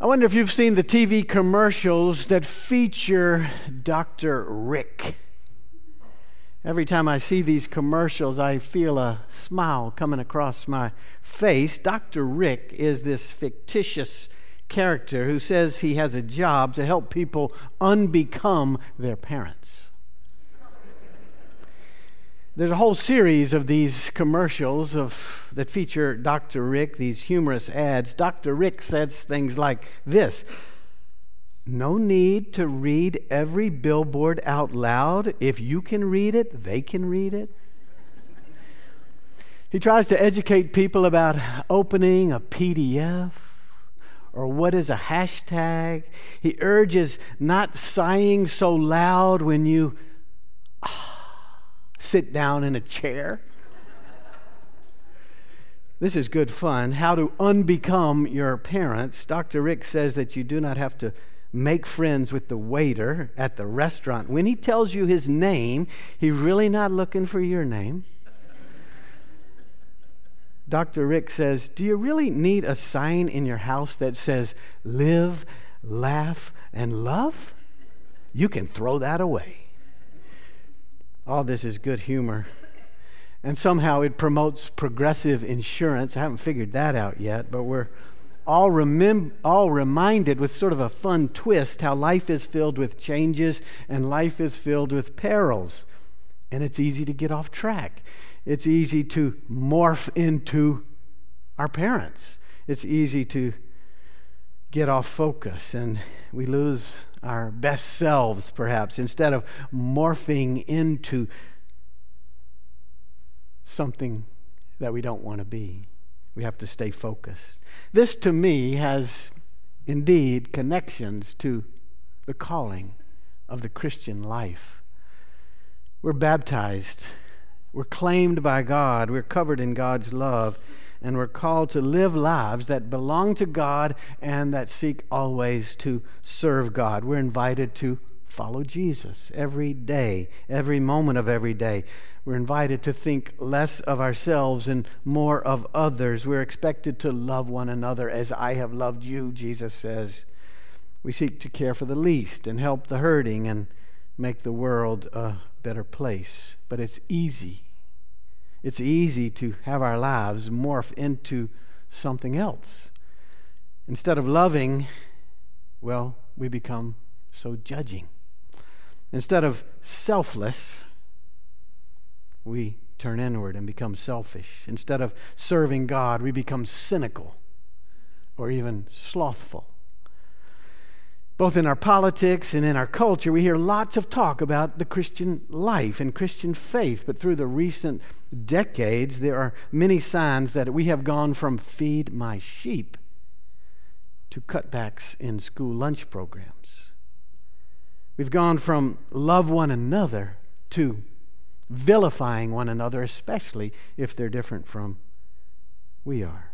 I wonder if you've seen the TV commercials that feature Dr. Rick. Every time I see these commercials, I feel a smile coming across my face. Dr. Rick is this fictitious character who says he has a job to help people unbecome their parents. There's a whole series of these commercials of, that feature Dr. Rick, these humorous ads. Dr. Rick says things like this No need to read every billboard out loud. If you can read it, they can read it. He tries to educate people about opening a PDF or what is a hashtag. He urges not sighing so loud when you. Ah, sit down in a chair. This is good fun. How to unbecome your parents. Dr. Rick says that you do not have to make friends with the waiter at the restaurant. When he tells you his name, he's really not looking for your name. Dr. Rick says, Do you really need a sign in your house that says live, laugh, and love? You can throw that away all this is good humor. And somehow it promotes progressive insurance. I haven't figured that out yet, but we're all, remem- all reminded with sort of a fun twist how life is filled with changes and life is filled with perils. And it's easy to get off track. It's easy to morph into our parents. It's easy to get off focus and we lose our best selves, perhaps, instead of morphing into something that we don't want to be. We have to stay focused. This, to me, has indeed connections to the calling of the Christian life. We're baptized, we're claimed by God, we're covered in God's love and we're called to live lives that belong to God and that seek always to serve God. We're invited to follow Jesus every day, every moment of every day. We're invited to think less of ourselves and more of others. We're expected to love one another as I have loved you, Jesus says. We seek to care for the least and help the hurting and make the world a better place. But it's easy it's easy to have our lives morph into something else. Instead of loving, well, we become so judging. Instead of selfless, we turn inward and become selfish. Instead of serving God, we become cynical or even slothful both in our politics and in our culture, we hear lots of talk about the Christian life and Christian faith. But through the recent decades, there are many signs that we have gone from feed my sheep to cutbacks in school lunch programs. We've gone from love one another to vilifying one another, especially if they're different from we are.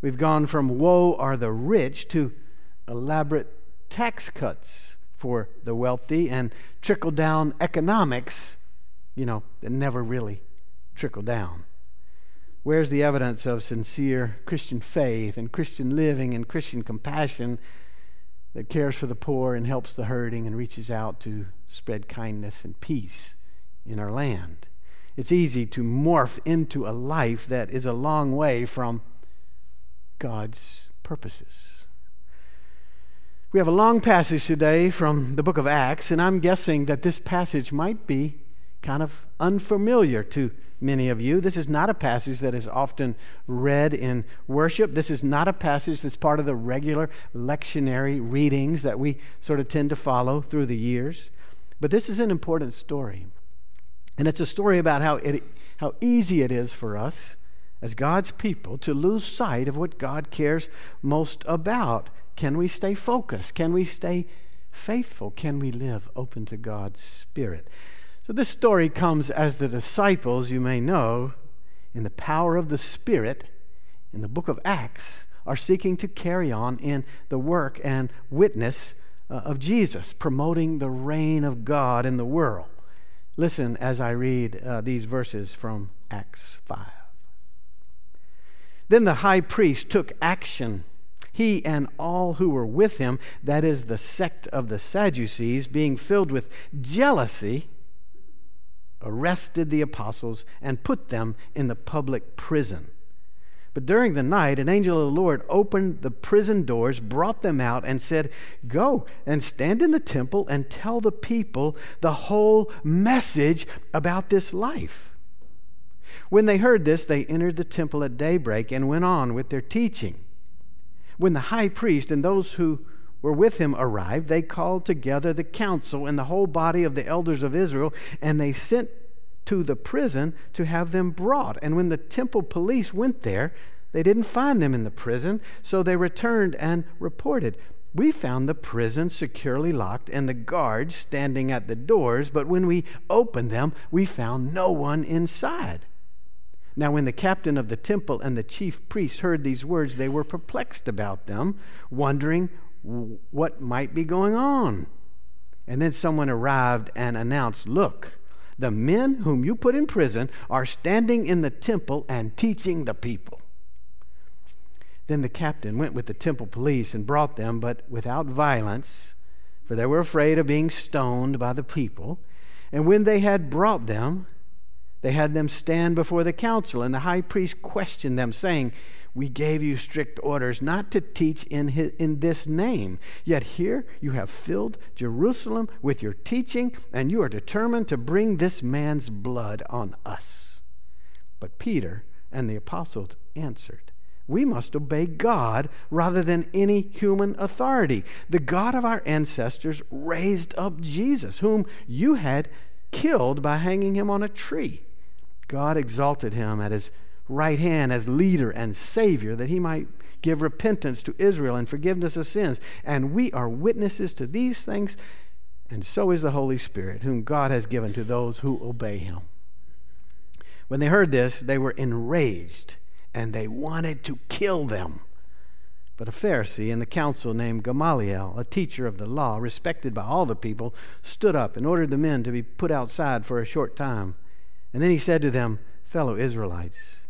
We've gone from woe are the rich to elaborate tax cuts for the wealthy and trickle down economics, you know, that never really trickle down. Where's the evidence of sincere Christian faith and Christian living and Christian compassion that cares for the poor and helps the hurting and reaches out to spread kindness and peace in our land? It's easy to morph into a life that is a long way from God's purposes. We have a long passage today from the book of Acts, and I'm guessing that this passage might be kind of unfamiliar to many of you. This is not a passage that is often read in worship. This is not a passage that's part of the regular lectionary readings that we sort of tend to follow through the years. But this is an important story. And it's a story about how, it, how easy it is for us as God's people to lose sight of what God cares most about can we stay focused? Can we stay faithful? Can we live open to God's Spirit? So, this story comes as the disciples, you may know, in the power of the Spirit in the book of Acts, are seeking to carry on in the work and witness uh, of Jesus, promoting the reign of God in the world. Listen as I read uh, these verses from Acts 5. Then the high priest took action He and all who were with him, that is, the sect of the Sadducees, being filled with jealousy, arrested the apostles and put them in the public prison. But during the night, an angel of the Lord opened the prison doors, brought them out, and said, Go and stand in the temple and tell the people the whole message about this life. When they heard this, they entered the temple at daybreak and went on with their teaching. When the high priest and those who were with him arrived, they called together the council and the whole body of the elders of Israel, and they sent to the prison to have them brought. And when the temple police went there, they didn't find them in the prison, so they returned and reported. We found the prison securely locked and the guards standing at the doors, but when we opened them, we found no one inside. Now, when the captain of the temple and the chief priests heard these words, they were perplexed about them, wondering what might be going on. And then someone arrived and announced, Look, the men whom you put in prison are standing in the temple and teaching the people. Then the captain went with the temple police and brought them, but without violence, for they were afraid of being stoned by the people. And when they had brought them, they had them stand before the council, and the high priest questioned them, saying, We gave you strict orders not to teach in, his, in this name. Yet here you have filled Jerusalem with your teaching, and you are determined to bring this man's blood on us. But Peter and the apostles answered, we must obey God rather than any human authority. The God of our ancestors raised up Jesus, whom you had killed by hanging him on a tree. God exalted him at his right hand as leader and savior that he might give repentance to Israel and forgiveness of sins. And we are witnesses to these things, and so is the Holy Spirit, whom God has given to those who obey him. When they heard this, they were enraged and they wanted to kill them. But a Pharisee in the council named Gamaliel, a teacher of the law, respected by all the people, stood up and ordered the men to be put outside for a short time. And then he said to them, Fellow Israelites,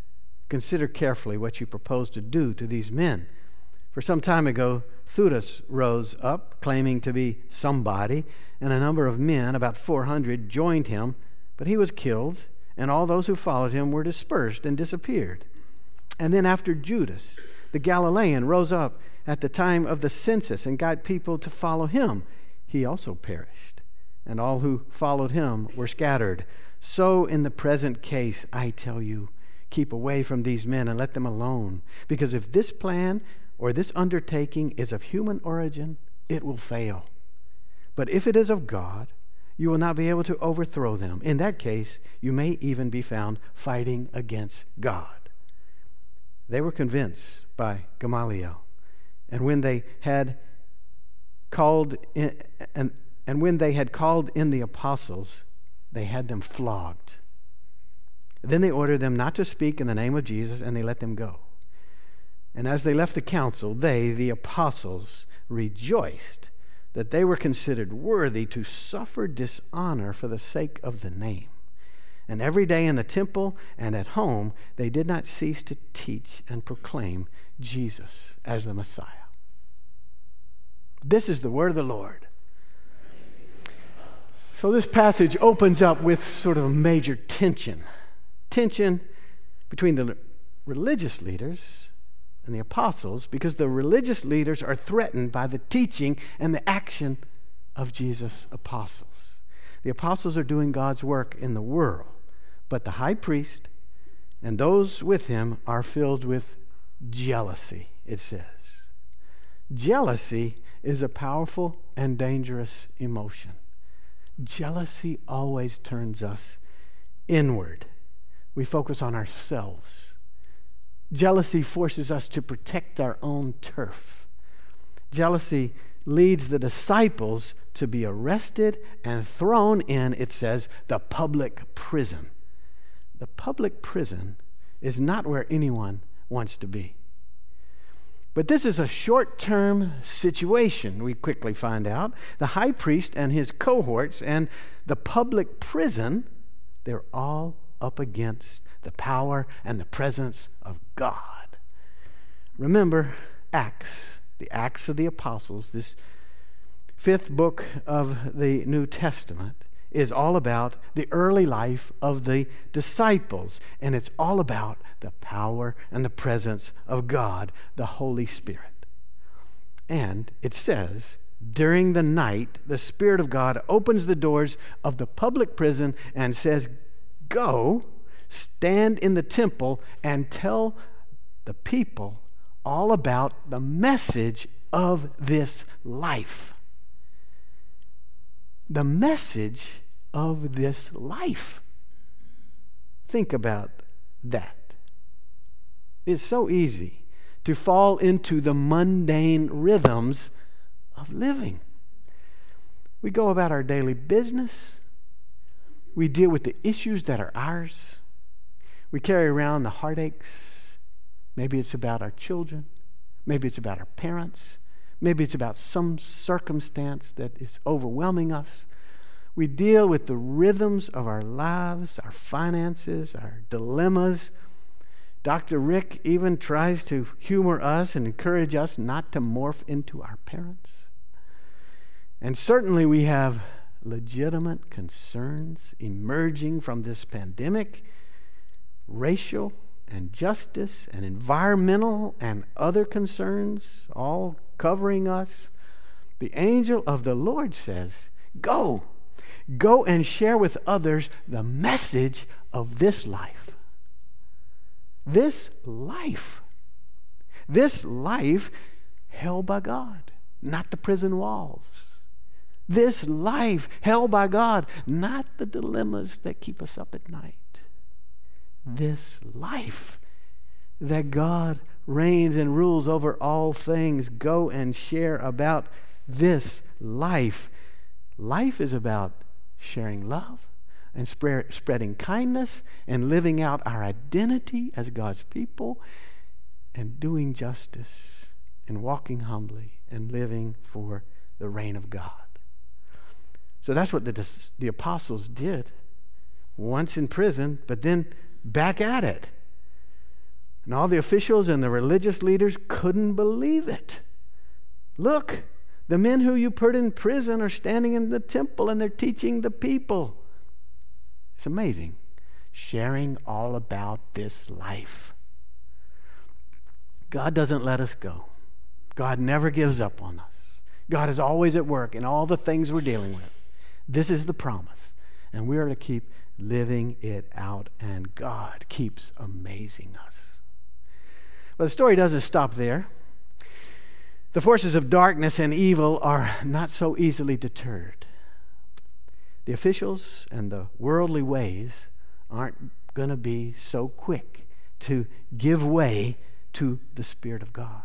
consider carefully what you propose to do to these men. For some time ago, Theudas rose up, claiming to be somebody, and a number of men, about 400, joined him, but he was killed, and all those who followed him were dispersed and disappeared. And then after Judas, the Galilean, rose up at the time of the census and got people to follow him, he also perished, and all who followed him were scattered. So, in the present case, I tell you, keep away from these men and let them alone, because if this plan or this undertaking is of human origin, it will fail. But if it is of God, you will not be able to overthrow them. In that case, you may even be found fighting against God. They were convinced by Gamaliel. And when they had called in, and, and when they had called in the apostles, they had them flogged. Then they ordered them not to speak in the name of Jesus, and they let them go. And as they left the council, they, the apostles, rejoiced that they were considered worthy to suffer dishonor for the sake of the name. And every day in the temple and at home, they did not cease to teach and proclaim Jesus as the Messiah. This is the word of the Lord. So, this passage opens up with sort of a major tension tension between the religious leaders and the apostles because the religious leaders are threatened by the teaching and the action of Jesus' apostles. The apostles are doing God's work in the world, but the high priest and those with him are filled with jealousy, it says. Jealousy is a powerful and dangerous emotion. Jealousy always turns us inward. We focus on ourselves. Jealousy forces us to protect our own turf. Jealousy leads the disciples to be arrested and thrown in, it says, the public prison. The public prison is not where anyone wants to be. But this is a short term situation, we quickly find out. The high priest and his cohorts and the public prison, they're all up against the power and the presence of God. Remember, Acts, the Acts of the Apostles, this fifth book of the New Testament, is all about the early life of the disciples, and it's all about the power and the presence of God, the Holy Spirit. And it says, during the night, the Spirit of God opens the doors of the public prison and says, Go, stand in the temple, and tell the people all about the message of this life. The message of this life. Think about that. It's so easy to fall into the mundane rhythms of living. We go about our daily business. We deal with the issues that are ours. We carry around the heartaches. Maybe it's about our children. Maybe it's about our parents. Maybe it's about some circumstance that is overwhelming us. We deal with the rhythms of our lives, our finances, our dilemmas. Dr. Rick even tries to humor us and encourage us not to morph into our parents. And certainly we have legitimate concerns emerging from this pandemic racial and justice and environmental and other concerns all covering us. The angel of the Lord says, Go Go and share with others the message of this life. This life. This life held by God, not the prison walls. This life held by God, not the dilemmas that keep us up at night. This life that God reigns and rules over all things. Go and share about this life. Life is about sharing love and spread, spreading kindness and living out our identity as God's people and doing justice and walking humbly and living for the reign of God. So that's what the, the apostles did. Once in prison, but then back at it. And all the officials and the religious leaders couldn't believe it. Look, the men who you put in prison are standing in the temple and they're teaching the people. It's amazing. Sharing all about this life. God doesn't let us go. God never gives up on us. God is always at work in all the things we're dealing with. This is the promise. And we are to keep living it out, and God keeps amazing us. But the story doesn't stop there. The forces of darkness and evil are not so easily deterred. The officials and the worldly ways aren't going to be so quick to give way to the Spirit of God.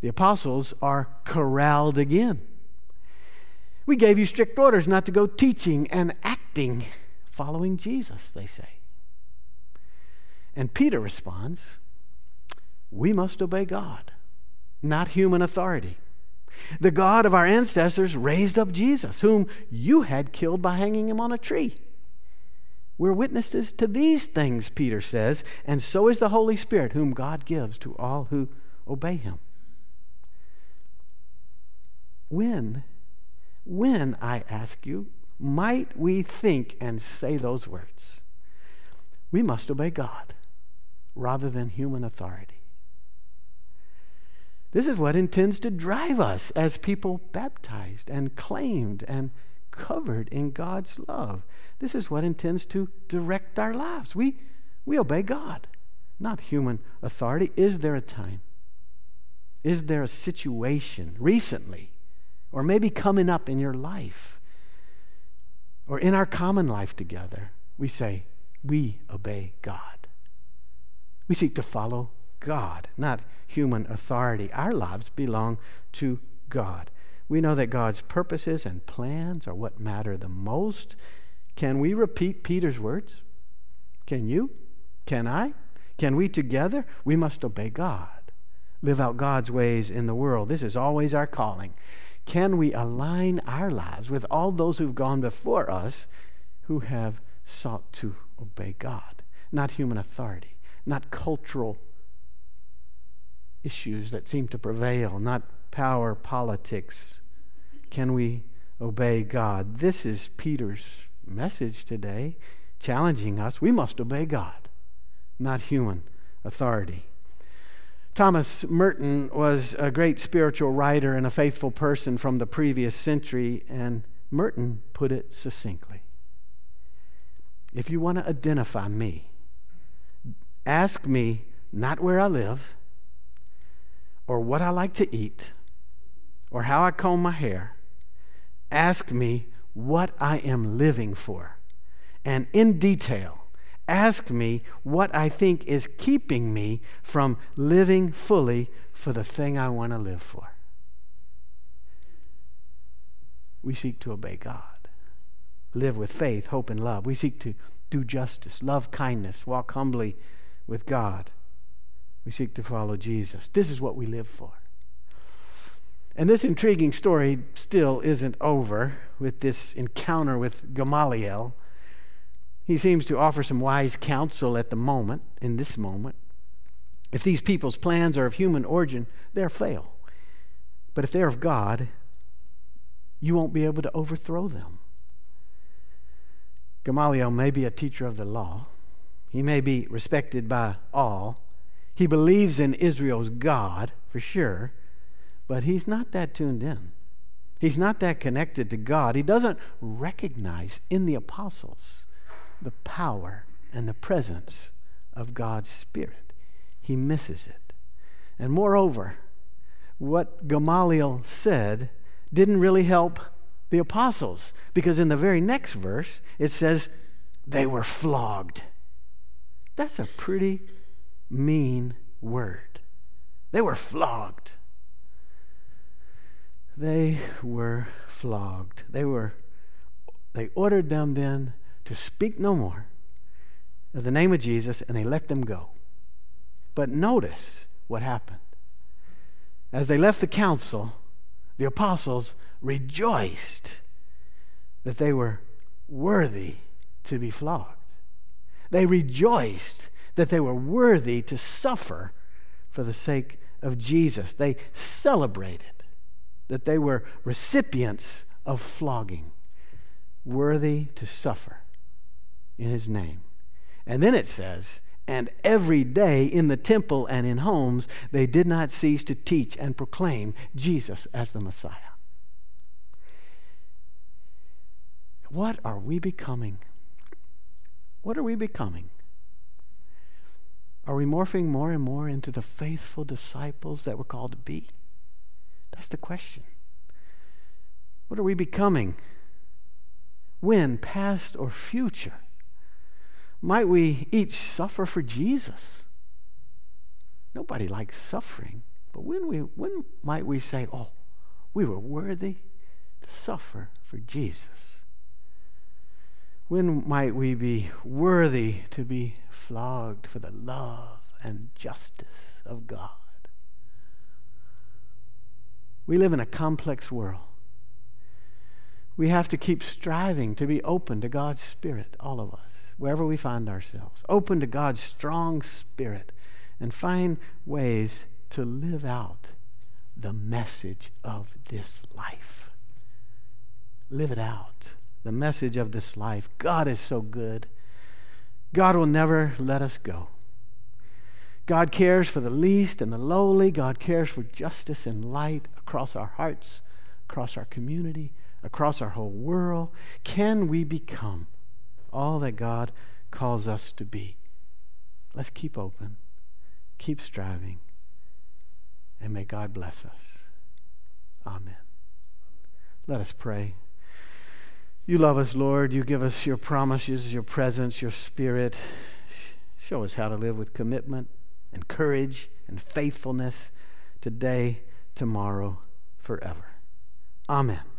The apostles are corralled again. We gave you strict orders not to go teaching and acting following Jesus, they say. And Peter responds, We must obey God not human authority. The God of our ancestors raised up Jesus, whom you had killed by hanging him on a tree. We're witnesses to these things, Peter says, and so is the Holy Spirit, whom God gives to all who obey him. When, when, I ask you, might we think and say those words? We must obey God rather than human authority. This is what intends to drive us as people baptized and claimed and covered in God's love. This is what intends to direct our lives. We, we obey God, not human authority. Is there a time? Is there a situation recently, or maybe coming up in your life, or in our common life together? We say, We obey God. We seek to follow God, not human authority. Our lives belong to God. We know that God's purposes and plans are what matter the most. Can we repeat Peter's words? Can you? Can I? Can we together? We must obey God, live out God's ways in the world. This is always our calling. Can we align our lives with all those who've gone before us who have sought to obey God? Not human authority, not cultural issues that seem to prevail, not power politics. Can we obey God? This is Peter's message today, challenging us. We must obey God, not human authority. Thomas Merton was a great spiritual writer and a faithful person from the previous century, and Merton put it succinctly. If you want to identify me, ask me not where I live, or what I like to eat, or how I comb my hair. Ask me what I am living for. And in detail, ask me what I think is keeping me from living fully for the thing I want to live for. We seek to obey God, live with faith, hope, and love. We seek to do justice, love kindness, walk humbly with God. We seek to follow Jesus. This is what we live for. And this intriguing story still isn't over with this encounter with Gamaliel. He seems to offer some wise counsel at the moment, in this moment. If these people's plans are of human origin, they'll fail. But if they're of God, you won't be able to overthrow them. Gamaliel may be a teacher of the law, he may be respected by all. He believes in Israel's God, for sure, but he's not that tuned in. He's not that connected to God. He doesn't recognize in the apostles the power and the presence of God's Spirit. He misses it. And moreover, what Gamaliel said didn't really help the apostles because in the very next verse it says they were flogged. That's a pretty mean word. They were flogged. They were flogged. They were they ordered them then to speak no more of the name of Jesus and they let them go. But notice what happened. As they left the council, the apostles rejoiced that they were worthy to be flogged. They rejoiced that they were worthy to suffer for the sake of Jesus. They celebrated that they were recipients of flogging, worthy to suffer in his name. And then it says, and every day in the temple and in homes, they did not cease to teach and proclaim Jesus as the Messiah. What are we becoming? What are we becoming? Are we morphing more and more into the faithful disciples that we're called to be? That's the question. What are we becoming? When, past or future? Might we each suffer for Jesus? Nobody likes suffering. But when, we, when might we say, oh, we were worthy to suffer for Jesus? When might we be worthy to be flogged for the love and justice of God? We live in a complex world. We have to keep striving to be open to God's Spirit, all of us, wherever we find ourselves. Open to God's strong Spirit and find ways to live out the message of this life. Live it out the message of this life. God is so good. God will never let us go. God cares for the least and the lowly. God cares for justice and light across our hearts, across our community, across our whole world. Can we become all that God calls us to be? Let's keep open, keep striving, and may God bless us. Amen. Let us pray. You love us, Lord. You give us your promises, your presence, your spirit. Show us how to live with commitment and courage and faithfulness today, tomorrow, forever. Amen.